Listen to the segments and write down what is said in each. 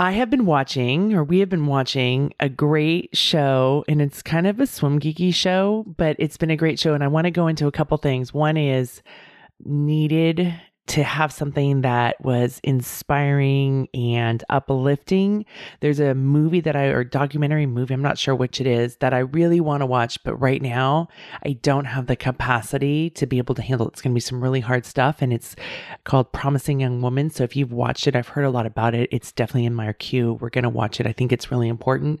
I have been watching, or we have been watching, a great show, and it's kind of a swim geeky show, but it's been a great show. And I want to go into a couple things. One is needed to have something that was inspiring and uplifting. There's a movie that I, or documentary movie, I'm not sure which it is, that I really want to watch, but right now I don't have the capacity to be able to handle it. It's going to be some really hard stuff, and it's called Promising Young Woman. So if you've watched it, I've heard a lot about it. It's definitely in my queue. We're going to watch it. I think it's really important.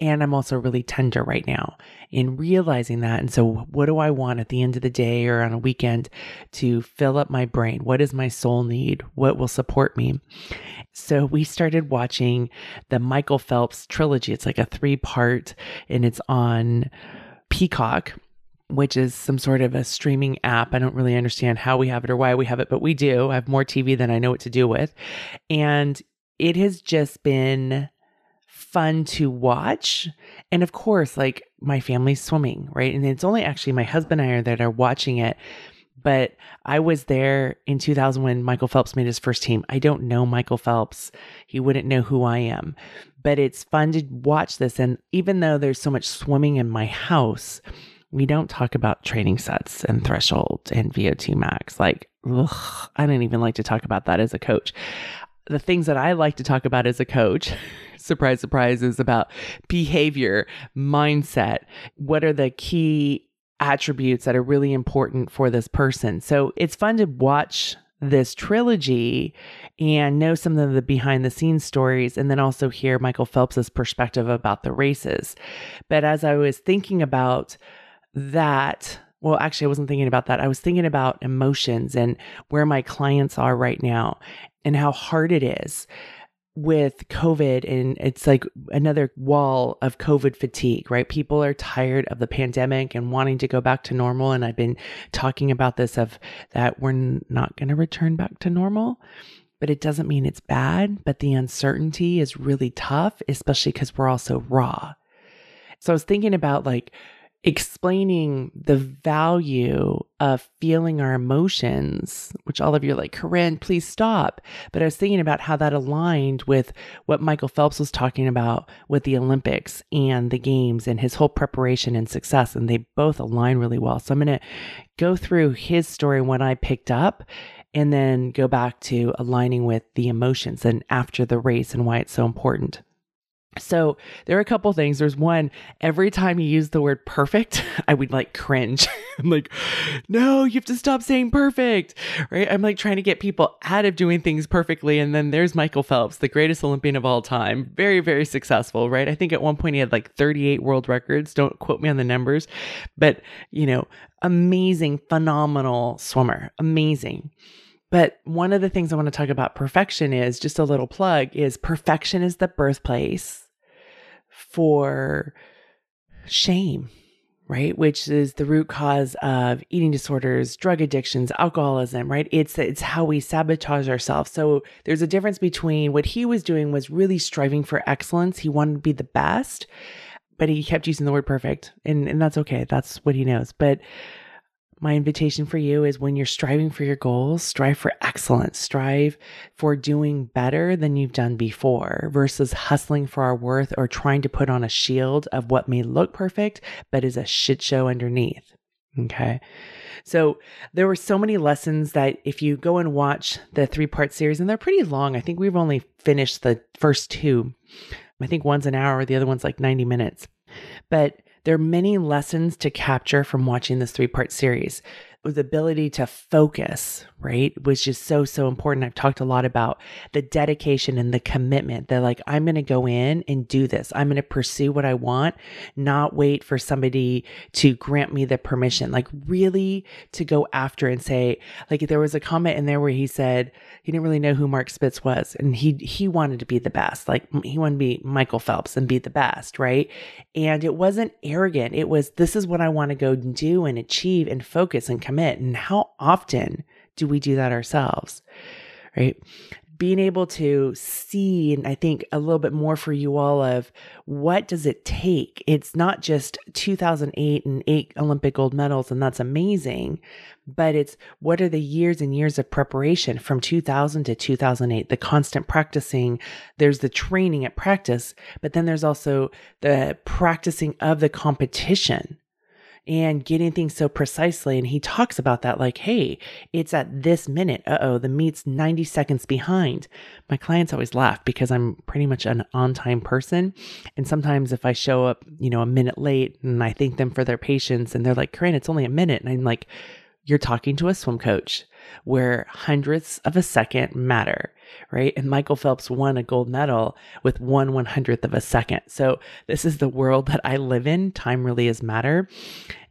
And I'm also really tender right now in realizing that. And so, what do I want at the end of the day or on a weekend to fill up my brain? What does my soul need? What will support me? So, we started watching the Michael Phelps trilogy. It's like a three part, and it's on Peacock which is some sort of a streaming app. I don't really understand how we have it or why we have it, but we do. I have more TV than I know what to do with. And it has just been fun to watch. And of course, like my family's swimming, right? And it's only actually my husband and I are that are watching it. But I was there in 2000 when Michael Phelps made his first team. I don't know Michael Phelps. He wouldn't know who I am. But it's fun to watch this. And even though there's so much swimming in my house, we don't talk about training sets and threshold and VO2 max. Like, ugh, I don't even like to talk about that as a coach. The things that I like to talk about as a coach, surprise, surprise, is about behavior, mindset. What are the key attributes that are really important for this person? So it's fun to watch this trilogy and know some of the behind the scenes stories and then also hear Michael Phelps's perspective about the races. But as I was thinking about that, well, actually, I wasn't thinking about that. I was thinking about emotions and where my clients are right now and how hard it is with COVID and it's like another wall of COVID fatigue, right? People are tired of the pandemic and wanting to go back to normal. And I've been talking about this of that we're not going to return back to normal, but it doesn't mean it's bad. But the uncertainty is really tough, especially because we're also raw. So I was thinking about like, explaining the value of feeling our emotions, which all of you are like, Koren, please stop. But I was thinking about how that aligned with what Michael Phelps was talking about with the Olympics and the games and his whole preparation and success. And they both align really well. So I'm going to go through his story and what I picked up and then go back to aligning with the emotions and after the race and why it's so important. So there are a couple things. There's one, every time you use the word perfect, I would like cringe. I'm like, no, you have to stop saying perfect, right? I'm like trying to get people out of doing things perfectly. And then there's Michael Phelps, the greatest Olympian of all time. Very, very successful, right? I think at one point he had like 38 world records. Don't quote me on the numbers, but you know, amazing, phenomenal swimmer. Amazing. But one of the things I want to talk about perfection is just a little plug is perfection is the birthplace for shame, right? Which is the root cause of eating disorders, drug addictions, alcoholism, right? It's it's how we sabotage ourselves. So there's a difference between what he was doing was really striving for excellence. He wanted to be the best, but he kept using the word perfect. And and that's okay. That's what he knows. But my invitation for you is when you're striving for your goals, strive for excellence, strive for doing better than you've done before versus hustling for our worth or trying to put on a shield of what may look perfect, but is a shit show underneath. Okay. So there were so many lessons that if you go and watch the three part series, and they're pretty long, I think we've only finished the first two. I think one's an hour, the other one's like 90 minutes. But there are many lessons to capture from watching this three part series. The ability to focus, right? Which is so, so important. I've talked a lot about the dedication and the commitment that, like, I'm going to go in and do this. I'm going to pursue what I want, not wait for somebody to grant me the permission. Like, really to go after and say, like, there was a comment in there where he said he didn't really know who Mark Spitz was and he, he wanted to be the best. Like, he wanted to be Michael Phelps and be the best, right? And it wasn't arrogant. It was, this is what I want to go do and achieve and focus and commit. And how often do we do that ourselves? Right. Being able to see, and I think a little bit more for you all of what does it take? It's not just 2008 and eight Olympic gold medals, and that's amazing, but it's what are the years and years of preparation from 2000 to 2008, the constant practicing. There's the training at practice, but then there's also the practicing of the competition and getting things so precisely. And he talks about that like, hey, it's at this minute. Uh oh, the meet's 90 seconds behind. My clients always laugh because I'm pretty much an on time person. And sometimes if I show up, you know, a minute late and I thank them for their patience and they're like, Koren, it's only a minute. And I'm like, you're talking to a swim coach where hundredths of a second matter, right? And Michael Phelps won a gold medal with one one hundredth of a second. So this is the world that I live in. Time really is matter.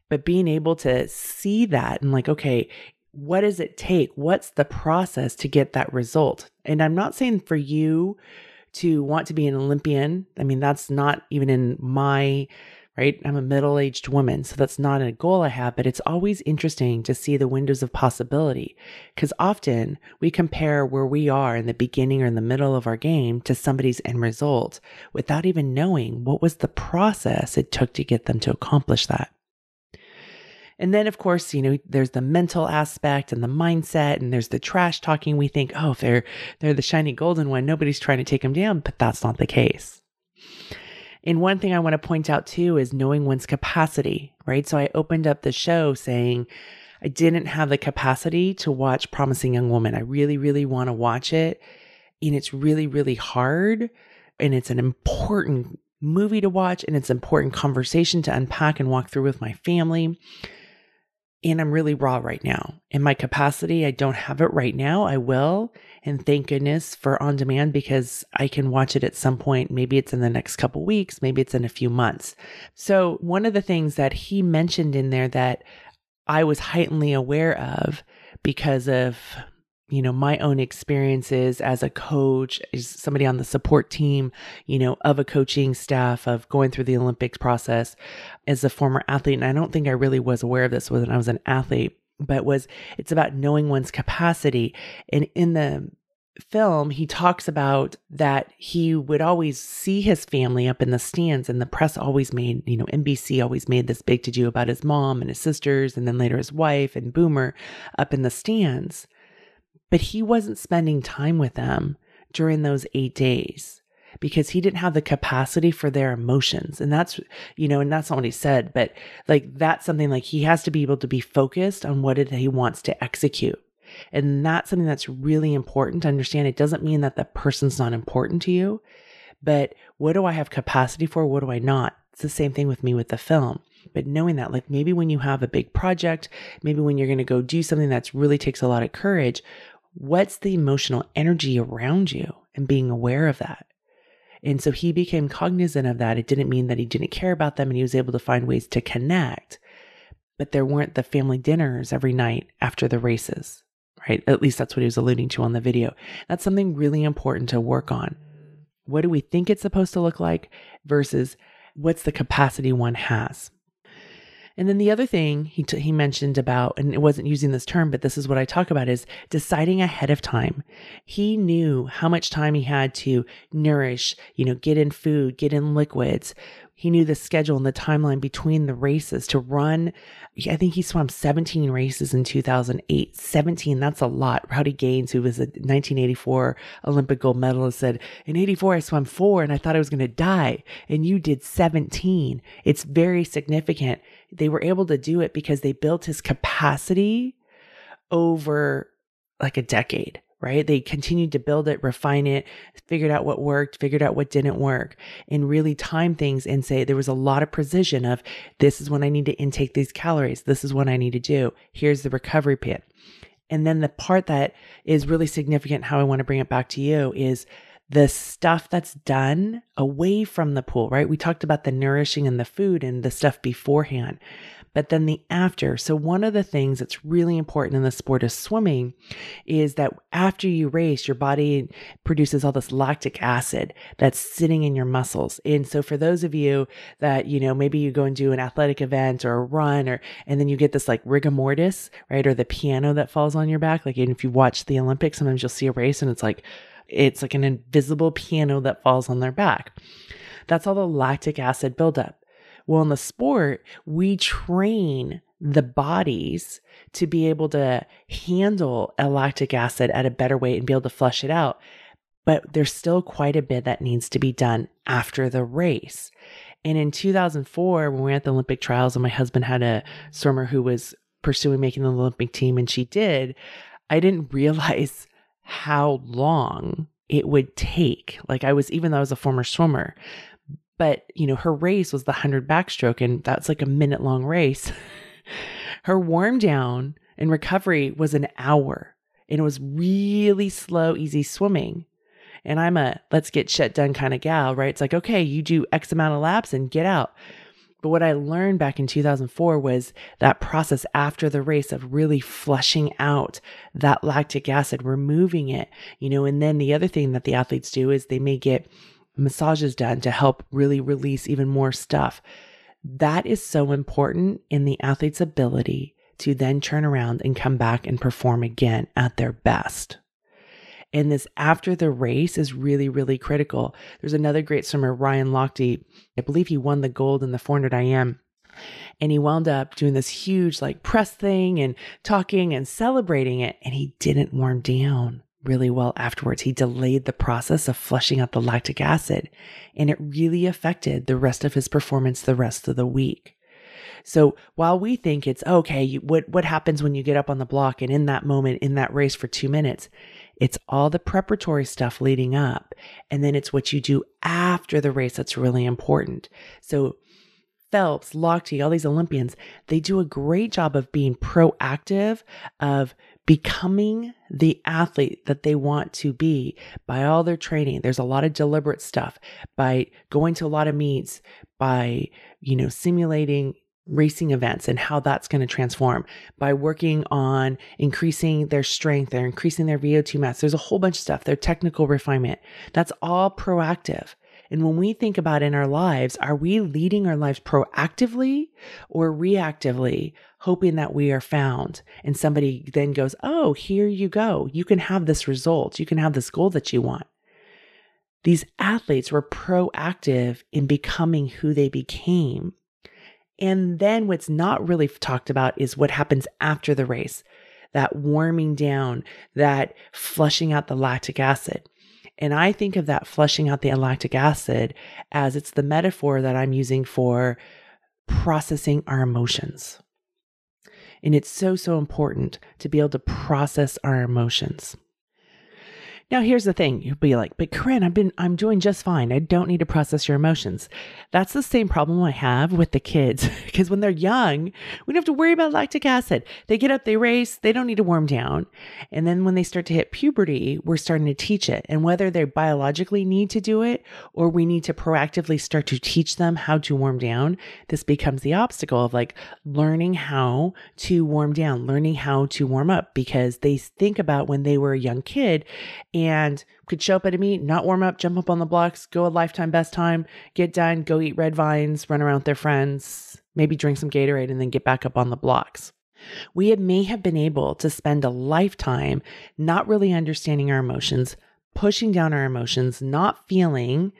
But being able to see that and like, okay, what does it take? What's the process to get that result? And I'm not saying for you to want to be an Olympian. I mean, that's not even in my right? I'm a middle aged woman, so that's not a goal I have, but it's always interesting to see the windows of possibility because often we compare where we are in the beginning or in the middle of our game to somebody's end result without even knowing what was the process it took to get them to accomplish that. And then, of course, you know, there's the mental aspect and the mindset, and there's the trash talking. We think, oh, if they're they're the shiny golden one, nobody's trying to take them down, but that's not the case. And one thing I want to point out too is knowing one's capacity, right? So I opened up the show saying I didn't have the capacity to watch Promising Young Woman. I really, really want to watch it. And it's really, really hard. And it's an important movie to watch and it's an important conversation to unpack and walk through with my family. And I'm really raw right now. In my capacity, I don't have it right now. I will. And thank goodness for on demand because I can watch it at some point. Maybe it's in the next couple weeks, maybe it's in a few months. So, one of the things that he mentioned in there that I was heightenedly aware of because of you know my own experiences as a coach as somebody on the support team you know of a coaching staff of going through the olympics process as a former athlete and i don't think i really was aware of this when i was an athlete but was it's about knowing one's capacity. And in the film, he talks about that he would always see his family up in the stands, and the press always made, you know, NBC always made this big to do about his mom and his sisters, and then later his wife and Boomer up in the stands. But he wasn't spending time with them during those eight days because he didn't have the capacity for their emotions. And that's, you know, and that's not what he said, but like that's something like he has to be able to be focused on what it he wants to execute. And that's something that's really important to understand. It doesn't mean that the person's not important to you, but what do I have capacity for? What do I not? It's the same thing with me with the film. But knowing that, like maybe when you have a big project, maybe when you're going to go do something that's really takes a lot of courage, what's the emotional energy around you and being aware of that? And so he became cognizant of that. It didn't mean that he didn't care about them and he was able to find ways to connect. But there weren't the family dinners every night after the races, right? At least that's what he was alluding to on the video. That's something really important to work on. What do we think it's supposed to look like versus what's the capacity one has? And then the other thing he, t- he mentioned about, and it wasn't using this term, but this is what I talk about is deciding ahead of time. He knew how much time he had to nourish, you know, get in food, get in liquids. He knew the schedule and the timeline between the races to run. I think he swam 17 races in 2008. 17, that's a lot. Rowdy Gaines, who was a 1984 Olympic gold medalist, said, In 84, I swam four and I thought I was going to die. And you did 17. It's very significant they were able to do it because they built his capacity over like a decade, right? They continued to build it, refine it, figured out what worked, figured out what didn't work, and really time things and say there was a lot of precision of this is when I need to intake these calories. This is what I need to do. Here's the recovery pit. And then the part that is really significant, how I want to bring it back to you is the stuff that's done away from the pool, right? We talked about the nourishing and the food and the stuff beforehand but then the after. So, one of the things that's really important in the sport of swimming is that after you race, your body produces all this lactic acid that's sitting in your muscles. And so, for those of you that, you know, maybe you go and do an athletic event or a run, or, and then you get this like rigor mortis, right? Or the piano that falls on your back. Like, if you watch the Olympics, sometimes you'll see a race and it's like, it's like an invisible piano that falls on their back. That's all the lactic acid buildup. Well, in the sport, we train the bodies to be able to handle a lactic acid at a better way and be able to flush it out. But there's still quite a bit that needs to be done after the race. And in 2004, when we were at the Olympic trials, and my husband had a swimmer who was pursuing making the Olympic team, and she did, I didn't realize how long it would take. Like, I was, even though I was a former swimmer, but, you know, her race was the 100 backstroke, and that's like a minute long race. her warm down and recovery was an hour, and it was really slow, easy swimming. And I'm a let's get shit done kind of gal, right? It's like, okay, you do X amount of laps and get out. But what I learned back in 2004 was that process after the race of really flushing out that lactic acid, removing it, you know, and then the other thing that the athletes do is they may get massages done to help really release even more stuff. That is so important in the athlete's ability to then turn around and come back and perform again at their best. And this after the race is really, really critical. There's another great swimmer, Ryan Lochte. I believe he won the gold in the 400 IM. And he wound up doing this huge like press thing and talking and celebrating it. And he didn't warm down really well afterwards. He delayed the process of flushing out the lactic acid, and it really affected the rest of his performance the rest of the week. So while we think it's okay, you, what what happens when you get up on the block and in that moment in that race for 2 minutes, it's all the preparatory stuff leading up and then it's what you do after the race that's really important. So Phelps, Lochte, all these Olympians, they do a great job of being proactive, of becoming the athlete that they want to be by all their training. There's a lot of deliberate stuff by going to a lot of meets, by, you know, simulating racing events and how that's going to transform by working on increasing their strength, they're increasing their VO2 max. There's a whole bunch of stuff, their technical refinement. That's all proactive. And when we think about in our lives, are we leading our lives proactively or reactively, hoping that we are found? And somebody then goes, Oh, here you go. You can have this result. You can have this goal that you want. These athletes were proactive in becoming who they became. And then what's not really talked about is what happens after the race that warming down, that flushing out the lactic acid. And I think of that flushing out the lactic acid as it's the metaphor that I'm using for processing our emotions. And it's so, so important to be able to process our emotions. Now, here's the thing. You'll be like, but Koren, I've been, I'm doing just fine. I don't need to process your emotions. That's the same problem I have with the kids. Because when they're young, we don't have to worry about lactic acid. They get up, they race, they don't need to warm down. And then when they start to hit puberty, we're starting to teach it. And whether they biologically need to do it or we need to proactively start to teach them how to warm down, this becomes the obstacle of like learning how to warm down, learning how to warm up because they think about when they were a young kid and could show up at a meet, not warm up, jump up on the blocks, go a lifetime best time, get done, go eat red vines, run around with their friends, maybe drink some Gatorade, and then get back up on the blocks. We may have been able to spend a lifetime not really understanding our emotions, pushing down our emotions, not feeling,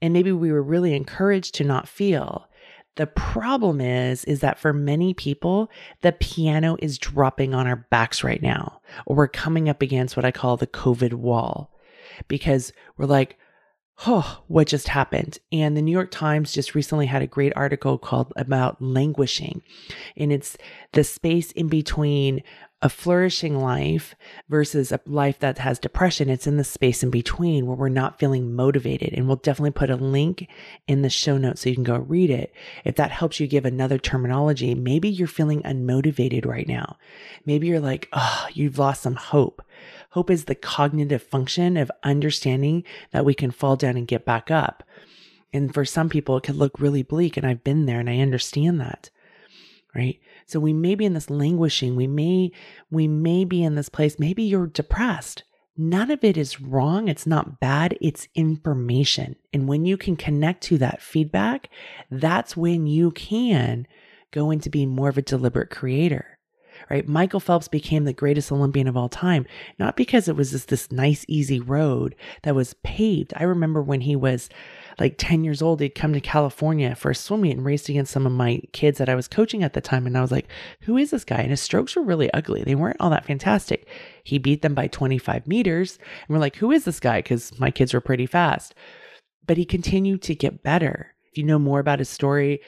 and maybe we were really encouraged to not feel. The problem is, is that for many people, the piano is dropping on our backs right now, or we're coming up against what I call the COVID wall because we're like, oh, what just happened? And the New York Times just recently had a great article called about languishing. And it's the space in between a flourishing life versus a life that has depression. It's in the space in between where we're not feeling motivated. And we'll definitely put a link in the show notes so you can go read it. If that helps you give another terminology, maybe you're feeling unmotivated right now. Maybe you're like, oh, you've lost some hope. Hope is the cognitive function of understanding that we can fall down and get back up. And for some people, it could look really bleak. And I've been there and I understand that. Right. So we may be in this languishing. We may, we may be in this place. Maybe you're depressed. None of it is wrong. It's not bad. It's information. And when you can connect to that feedback, that's when you can go into being more of a deliberate creator right? Michael Phelps became the greatest Olympian of all time, not because it was just this nice, easy road that was paved. I remember when he was like 10 years old, he'd come to California for a swim meet and raced against some of my kids that I was coaching at the time. And I was like, who is this guy? And his strokes were really ugly. They weren't all that fantastic. He beat them by 25 meters. And we're like, who is this guy? Because my kids were pretty fast. But he continued to get better. If you know more about his story,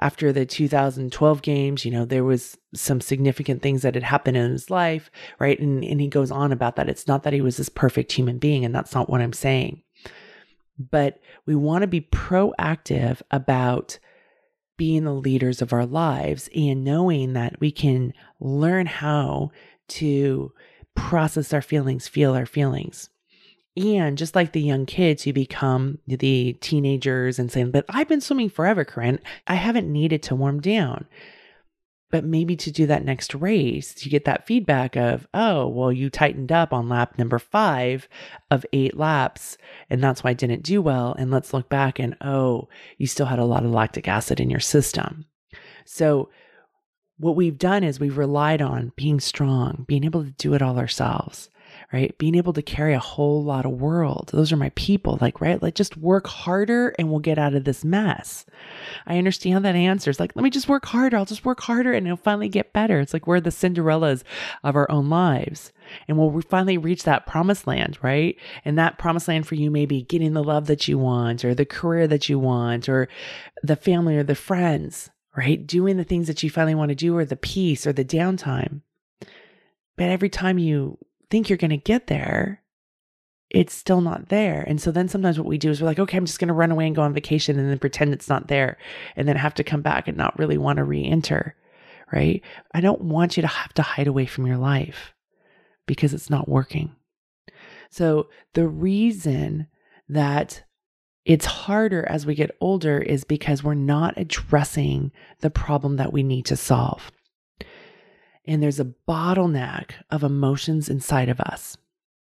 after the 2012 games, you know, there was some significant things that had happened in his life, right? And, and he goes on about that. It's not that he was this perfect human being, and that's not what I'm saying but we want to be proactive about being the leaders of our lives and knowing that we can learn how to process our feelings, feel our feelings. And just like the young kids who become the teenagers and saying, But I've been swimming forever, Koren. I haven't needed to warm down but maybe to do that next race, you get that feedback of, oh, well, you tightened up on lap number five of eight laps, and that's why I didn't do well. And let's look back and, oh, you still had a lot of lactic acid in your system. So, what we've done is we've relied on being strong, being able to do it all ourselves right? Being able to carry a whole lot of world. Those are my people, like, right? Like, just work harder and we'll get out of this mess. I understand that answer. It's like, let me just work harder. I'll just work harder and it'll finally get better. It's like we're the Cinderellas of our own lives. And we'll finally reach that promised land, right? And that promised land for you may be getting the love that you want, or the career that you want, or the family or the friends, right? Doing the things that you finally want to do, or the peace or the downtime. But every time you think you're going to get there, it's still not there. And so then sometimes what we do is we're like, okay, I'm just going to run away and go on vacation and then pretend it's not there and then have to come back and not really want to re enter, right? I don't want you to have to hide away from your life because it's not working. So the reason that it's harder as we get older is because we're not addressing the problem that we need to solve and there's a bottleneck of emotions inside of us.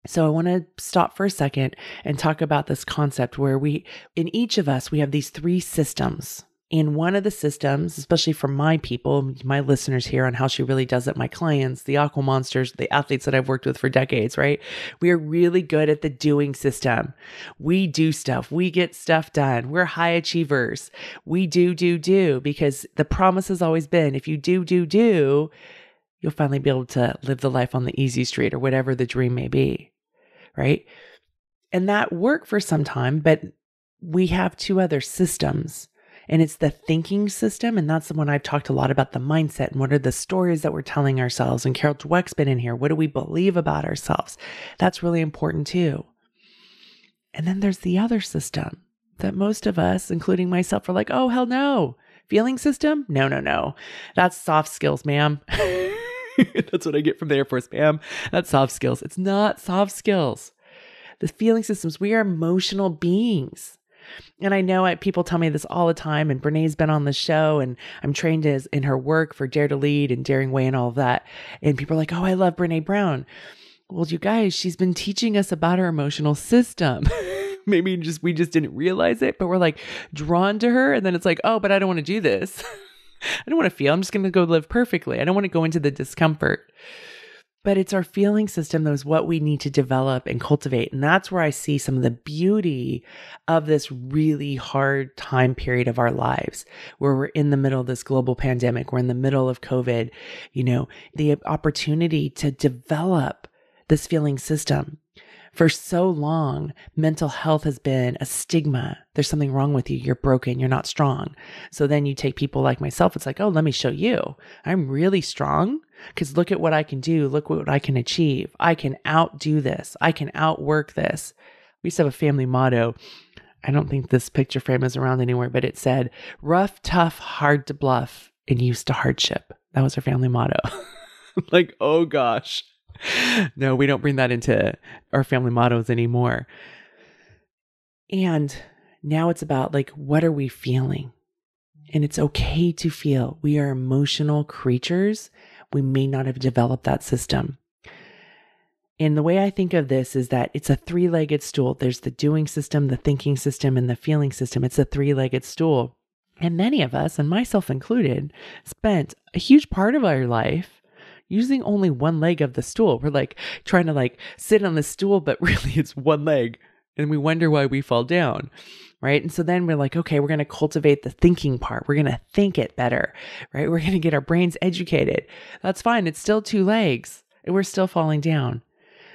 So I want to stop for a second and talk about this concept where we, in each of us, we have these three systems. In one of the systems, especially for my people, my listeners here on how she really does it, my clients, the aqua monsters, the athletes that I've worked with for decades, right? We are really good at the doing system. We do stuff. We get stuff done. We're high achievers. We do, do, do, because the promise has always been if you do, do, do, you'll finally be able to live the life on the easy street or whatever the dream may be. Right. And that worked for some time, but we have two other systems. And it's the thinking system. And that's the one I've talked a lot about the mindset and what are the stories that we're telling ourselves. And Carol Dweck's been in here. What do we believe about ourselves? That's really important too. And then there's the other system that most of us, including myself, are like, oh, hell no. Feeling system? No, no, no. That's soft skills, ma'am. That's what I get from the Air Force, ma'am. That's soft skills. It's not soft skills. The feeling systems, we are emotional beings. And I know I, people tell me this all the time, and Brene's been on the show, and I'm trained as in her work for Dare to Lead and Daring Way and all of that. And people are like, oh, I love Brene Brown. Well, you guys, she's been teaching us about our emotional system. Maybe just we just didn't realize it, but we're like drawn to her, and then it's like, oh, but I don't want to do this. I don't want to feel. I'm just going to go live perfectly. I don't want to go into the discomfort. But it's our feeling system that is what we need to develop and cultivate. And that's where I see some of the beauty of this really hard time period of our lives, where we're in the middle of this global pandemic, we're in the middle of COVID, you know, the opportunity to develop this feeling system For so long, mental health has been a stigma. There's something wrong with you. You're broken. You're not strong. So then you take people like myself. It's like, oh, let me show you. I'm really strong because look at what I can do. Look what I can achieve. I can outdo this. I can outwork this. We used to have a family motto. I don't think this picture frame is around anywhere, but it said, rough, tough, hard to bluff, and used to hardship. That was our family motto. like, oh gosh. No, we don't bring that into our family mottos anymore. And now it's about like, what are we feeling? And it's okay to feel. We are emotional creatures. We may not have developed that system. And the way I think of this is that it's a three legged stool. There's the doing system, the thinking system, and the feeling system. It's a three legged stool. And many of us, and myself included, spent a huge part of our life using only one leg of the stool. We're like trying to like sit on the stool, but really it's one leg. And we wonder why we fall down. Right. And so then we're like, okay, we're going to cultivate the thinking part. We're going to think it better. Right. We're going to get our brains educated. That's fine. It's still two legs and we're still falling down.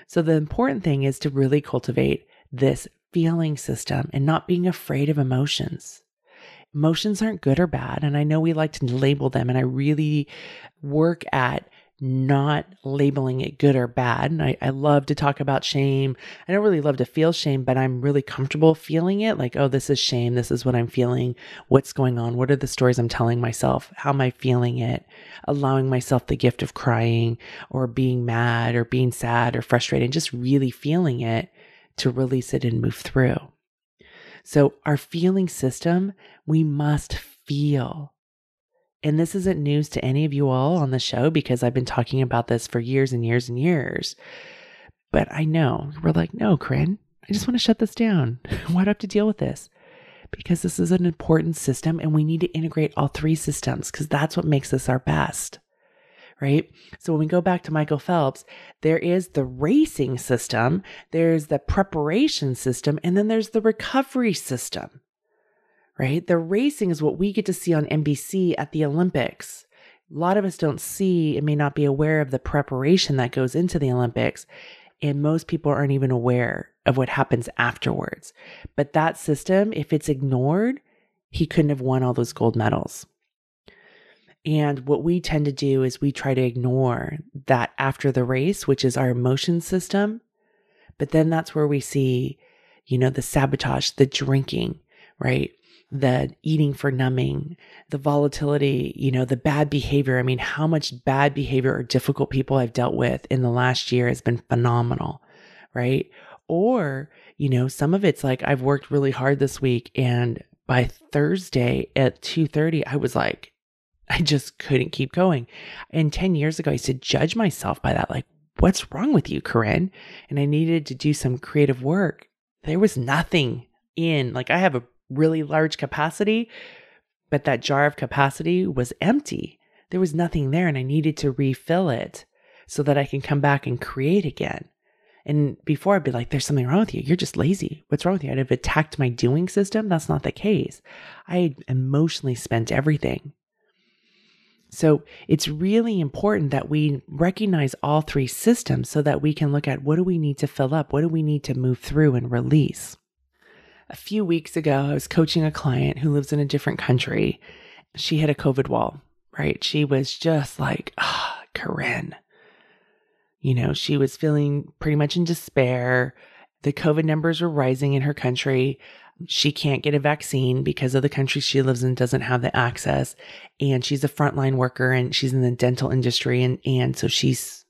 So the important thing is to really cultivate this feeling system and not being afraid of emotions. Emotions aren't good or bad. And I know we like to label them, and I really work at not labeling it good or bad. And I, I love to talk about shame. I don't really love to feel shame, but I'm really comfortable feeling it like, oh, this is shame. This is what I'm feeling. What's going on? What are the stories I'm telling myself? How am I feeling it? Allowing myself the gift of crying or being mad or being sad or frustrated, and just really feeling it to release it and move through. So, our feeling system, we must feel. And this isn't news to any of you all on the show because I've been talking about this for years and years and years. But I know we're like, no, Koren, I just want to shut this down. Why do I have to deal with this? Because this is an important system and we need to integrate all three systems because that's what makes us our best. Right. So when we go back to Michael Phelps, there is the racing system, there's the preparation system, and then there's the recovery system right? The racing is what we get to see on NBC at the Olympics. A lot of us don't see and may not be aware of the preparation that goes into the Olympics. And most people aren't even aware of what happens afterwards. But that system, if it's ignored, he couldn't have won all those gold medals. And what we tend to do is we try to ignore that after the race, which is our emotion system. But then that's where we see, you know, the sabotage, the drinking, right? The eating for numbing, the volatility, you know, the bad behavior. I mean, how much bad behavior or difficult people I've dealt with in the last year has been phenomenal, right? Or, you know, some of it's like I've worked really hard this week and by Thursday at 2:30 I was like I just couldn't keep going. And 10 years ago I used to judge myself by that like what's wrong with you, Koren? And I needed to do some creative work. There was nothing in like I have a really large capacity, but that jar of capacity was empty. There was nothing there, and I needed to refill it so that I can come back and create again. And before I'd be like, there's something wrong with you. You're just lazy. What's wrong with you? I'd have attacked my doing system. That's not the case. I emotionally spent everything. So it's really important that we recognize all three systems so that we can look at what do we need to fill up? What do we need to move through and release? A few weeks ago, I was coaching a client who lives in a different country. She hit a COVID wall, right? She was just like, ah, oh, Koren. You know, she was feeling pretty much in despair. The COVID numbers were rising in her country. She can't get a vaccine because of the country she lives in doesn't have the access. And she's a frontline worker and she's in the dental industry. And, and so she's,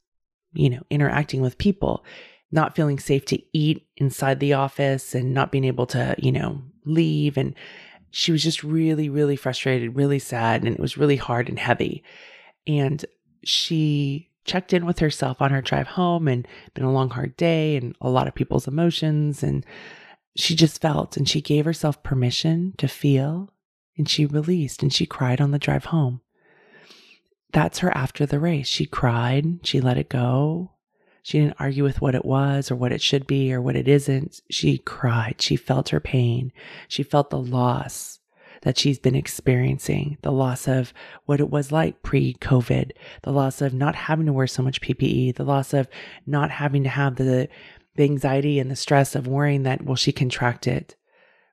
you know, interacting with people not feeling safe to eat inside the office and not being able to, you know, leave. And she was just really, really frustrated, really sad, and it was really hard and heavy. And she checked in with herself on her drive home and been a long, hard day and a lot of people's emotions. And she just felt and she gave herself permission to feel and she released and she cried on the drive home. That's her after the race. She cried, she let it go, she didn't argue with what it was or what it should be or what it isn't. She cried. She felt her pain. She felt the loss that she's been experiencing the loss of what it was like pre COVID, the loss of not having to wear so much PPE, the loss of not having to have the the anxiety and the stress of worrying that, will she contract it?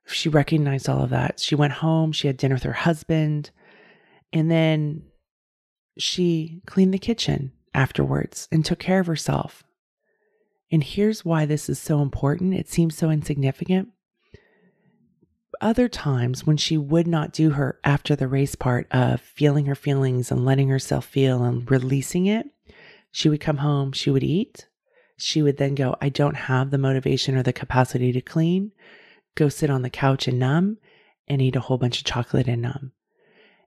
She recognized all of that. She went home, she had dinner with her husband, and then she cleaned the kitchen afterwards and took care of herself. And here's why this is so important. It seems so insignificant. Other times when she would not do her after the race part of feeling her feelings and letting herself feel and releasing it, she would come home, she would eat. She would then go, I don't have the motivation or the capacity to clean, go sit on the couch and numb and eat a whole bunch of chocolate and numb.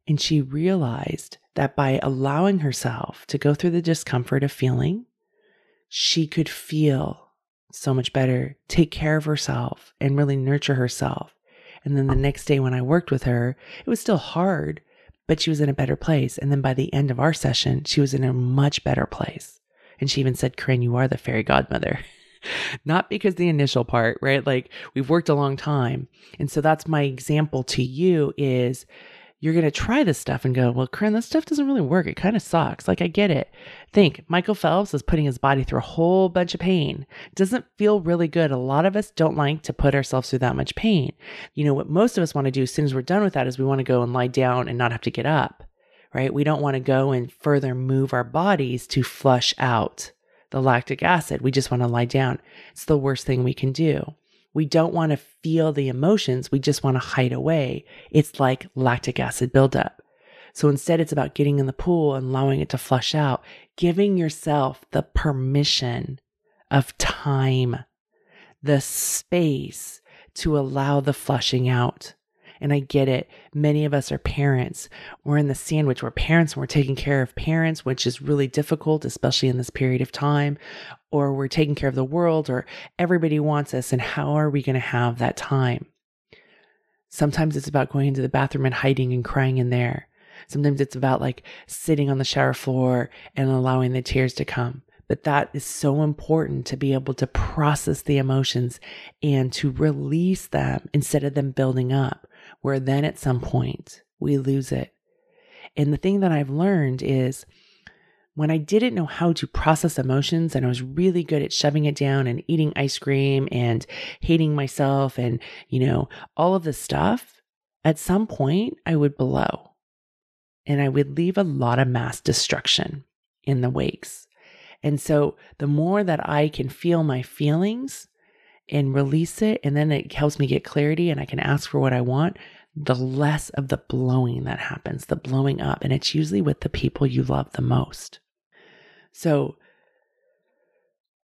And she realized that by allowing herself to go through the discomfort of feeling, she could feel so much better, take care of herself, and really nurture herself. And then the next day when I worked with her, it was still hard, but she was in a better place. And then by the end of our session, she was in a much better place. And she even said, Koren, you are the fairy godmother. Not because the initial part, right? Like we've worked a long time. And so that's my example to you is you're going to try this stuff and go, well, Koren, this stuff doesn't really work. It kind of sucks. Like, I get it. Think Michael Phelps is putting his body through a whole bunch of pain. It doesn't feel really good. A lot of us don't like to put ourselves through that much pain. You know, what most of us want to do as soon as we're done with that is we want to go and lie down and not have to get up, right? We don't want to go and further move our bodies to flush out the lactic acid. We just want to lie down. It's the worst thing we can do. We don't want to feel the emotions. We just want to hide away. It's like lactic acid buildup. So instead, it's about getting in the pool and allowing it to flush out, giving yourself the permission of time, the space to allow the flushing out. And I get it. Many of us are parents. We're in the sandwich. We're parents and we're taking care of parents, which is really difficult, especially in this period of time. Or we're taking care of the world, or everybody wants us. And how are we going to have that time? Sometimes it's about going into the bathroom and hiding and crying in there. Sometimes it's about like sitting on the shower floor and allowing the tears to come. But that is so important to be able to process the emotions and to release them instead of them building up where then at some point we lose it. And the thing that I've learned is when I didn't know how to process emotions and I was really good at shoving it down and eating ice cream and hating myself and, you know, all of this stuff, at some point I would blow and I would leave a lot of mass destruction in the wakes. And so the more that I can feel my feelings, and release it, and then it helps me get clarity and I can ask for what I want, the less of the blowing that happens, the blowing up. And it's usually with the people you love the most. So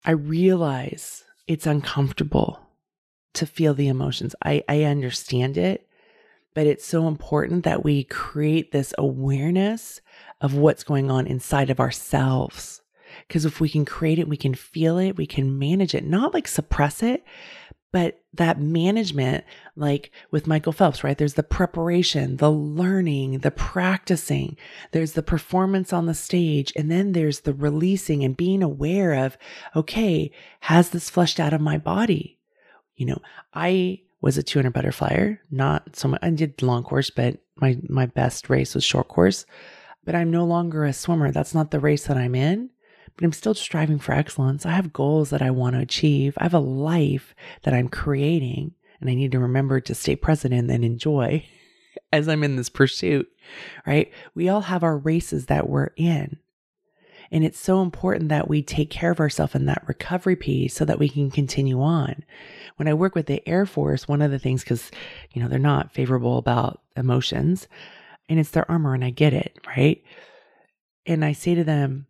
I realize it's uncomfortable to feel the emotions. I, I understand it, but it's so important that we create this awareness of what's going on inside of ourselves because if we can create it, we can feel it, we can manage it, not like suppress it, but that management, like with Michael Phelps, right? There's the preparation, the learning, the practicing, there's the performance on the stage, and then there's the releasing and being aware of, okay, has this flushed out of my body? You know, I was a 200 butterflyer, not so much, I did long course, but my, my best race was short course, but I'm no longer a swimmer. That's not the race that I'm in but I'm still striving for excellence. I have goals that I want to achieve. I have a life that I'm creating, and I need to remember to stay present and enjoy as I'm in this pursuit, right? We all have our races that we're in. And it's so important that we take care of ourselves in that recovery piece so that we can continue on. When I work with the Air Force, one of the things, because, you know, they're not favorable about emotions and it's their armor, and I get it, right? And I say to them,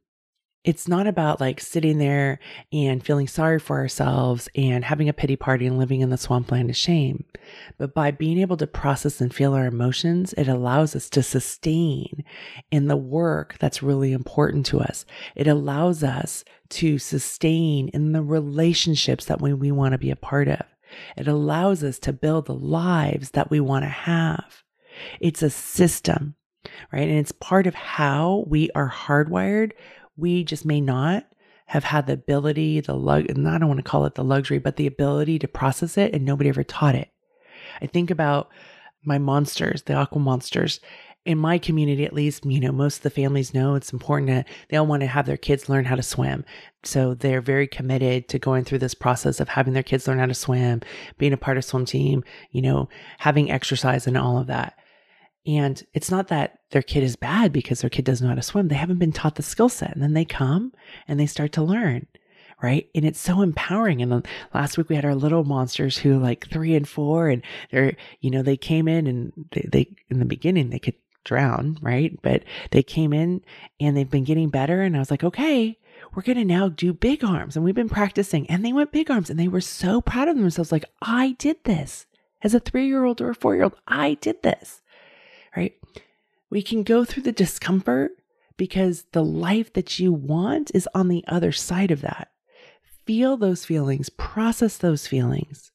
it's not about like sitting there and feeling sorry for ourselves and having a pity party and living in the swampland of shame. But by being able to process and feel our emotions, it allows us to sustain in the work that's really important to us. It allows us to sustain in the relationships that we, we want to be a part of. It allows us to build the lives that we want to have. It's a system, right? And it's part of how we are hardwired we just may not have had the ability, the lug, and I don't want to call it the luxury, but the ability to process it, and nobody ever taught it. I think about my monsters, the aqua monsters, in my community, at least, you know, most of the families know it's important that they all want to have their kids learn how to swim. So they're very committed to going through this process of having their kids learn how to swim, being a part of swim team, you know, having exercise and all of that. And it's not that their kid is bad because their kid doesn't know how to swim. They haven't been taught the skill set. And then they come and they start to learn. Right. And it's so empowering. And last week we had our little monsters who like three and four and they're, you know, they came in and they, they in the beginning, they could drown. Right. But they came in and they've been getting better. And I was like, okay, we're going to now do big arms. And we've been practicing and they went big arms and they were so proud of themselves. Like, I did this as a three year old or a four year old. I did this? We can go through the discomfort because the life that you want is on the other side of that. Feel those feelings, process those feelings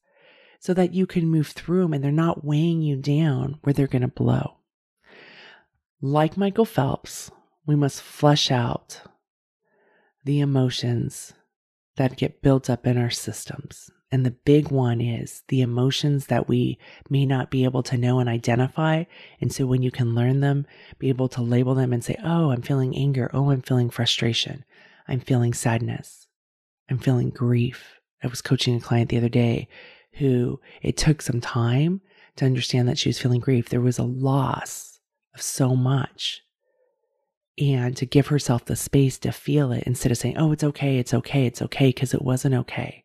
so that you can move through them and they're not weighing you down where they're going to blow. Like Michael Phelps, we must flush out the emotions that get built up in our systems. And the big one is the emotions that we may not be able to know and identify. And so when you can learn them, be able to label them and say, oh, I'm feeling anger. Oh, I'm feeling frustration. I'm feeling sadness. I'm feeling grief. I was coaching a client the other day who it took some time to understand that she was feeling grief. There was a loss of so much. And to give herself the space to feel it instead of saying, oh, it's okay, it's okay, it's okay, because it wasn't okay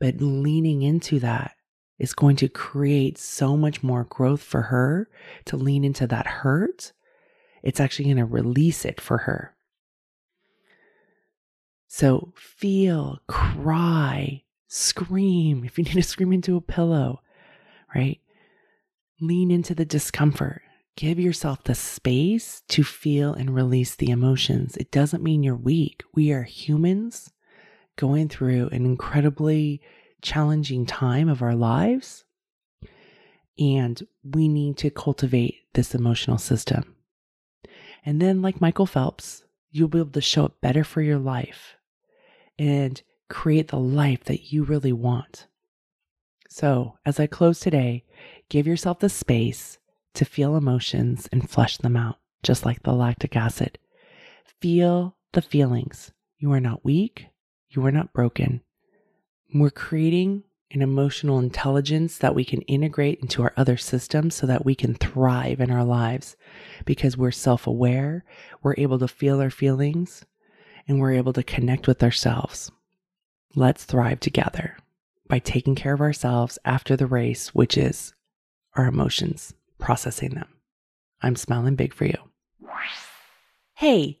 but leaning into that is going to create so much more growth for her to lean into that hurt. It's actually going to release it for her. So feel, cry, scream if you need to scream into a pillow, right? Lean into the discomfort. Give yourself the space to feel and release the emotions. It doesn't mean you're weak. We are humans going through an incredibly challenging time of our lives. And we need to cultivate this emotional system. And then, like Michael Phelps, you'll be able to show up better for your life and create the life that you really want. So, as I close today, give yourself the space to feel emotions and flush them out, just like the lactic acid. Feel the feelings. You are not weak. You are not broken. We're creating an emotional intelligence that we can integrate into our other systems so that we can thrive in our lives because we're self aware, we're able to feel our feelings, and we're able to connect with ourselves. Let's thrive together by taking care of ourselves after the race, which is our emotions, processing them. I'm smiling big for you. Hey,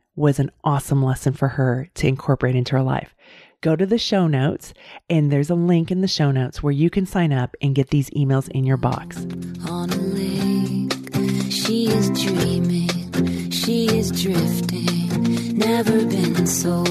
was an awesome lesson for her to incorporate into her life. Go to the show notes, and there's a link in the show notes where you can sign up and get these emails in your box. On a lake, she is dreaming, she is drifting, never been so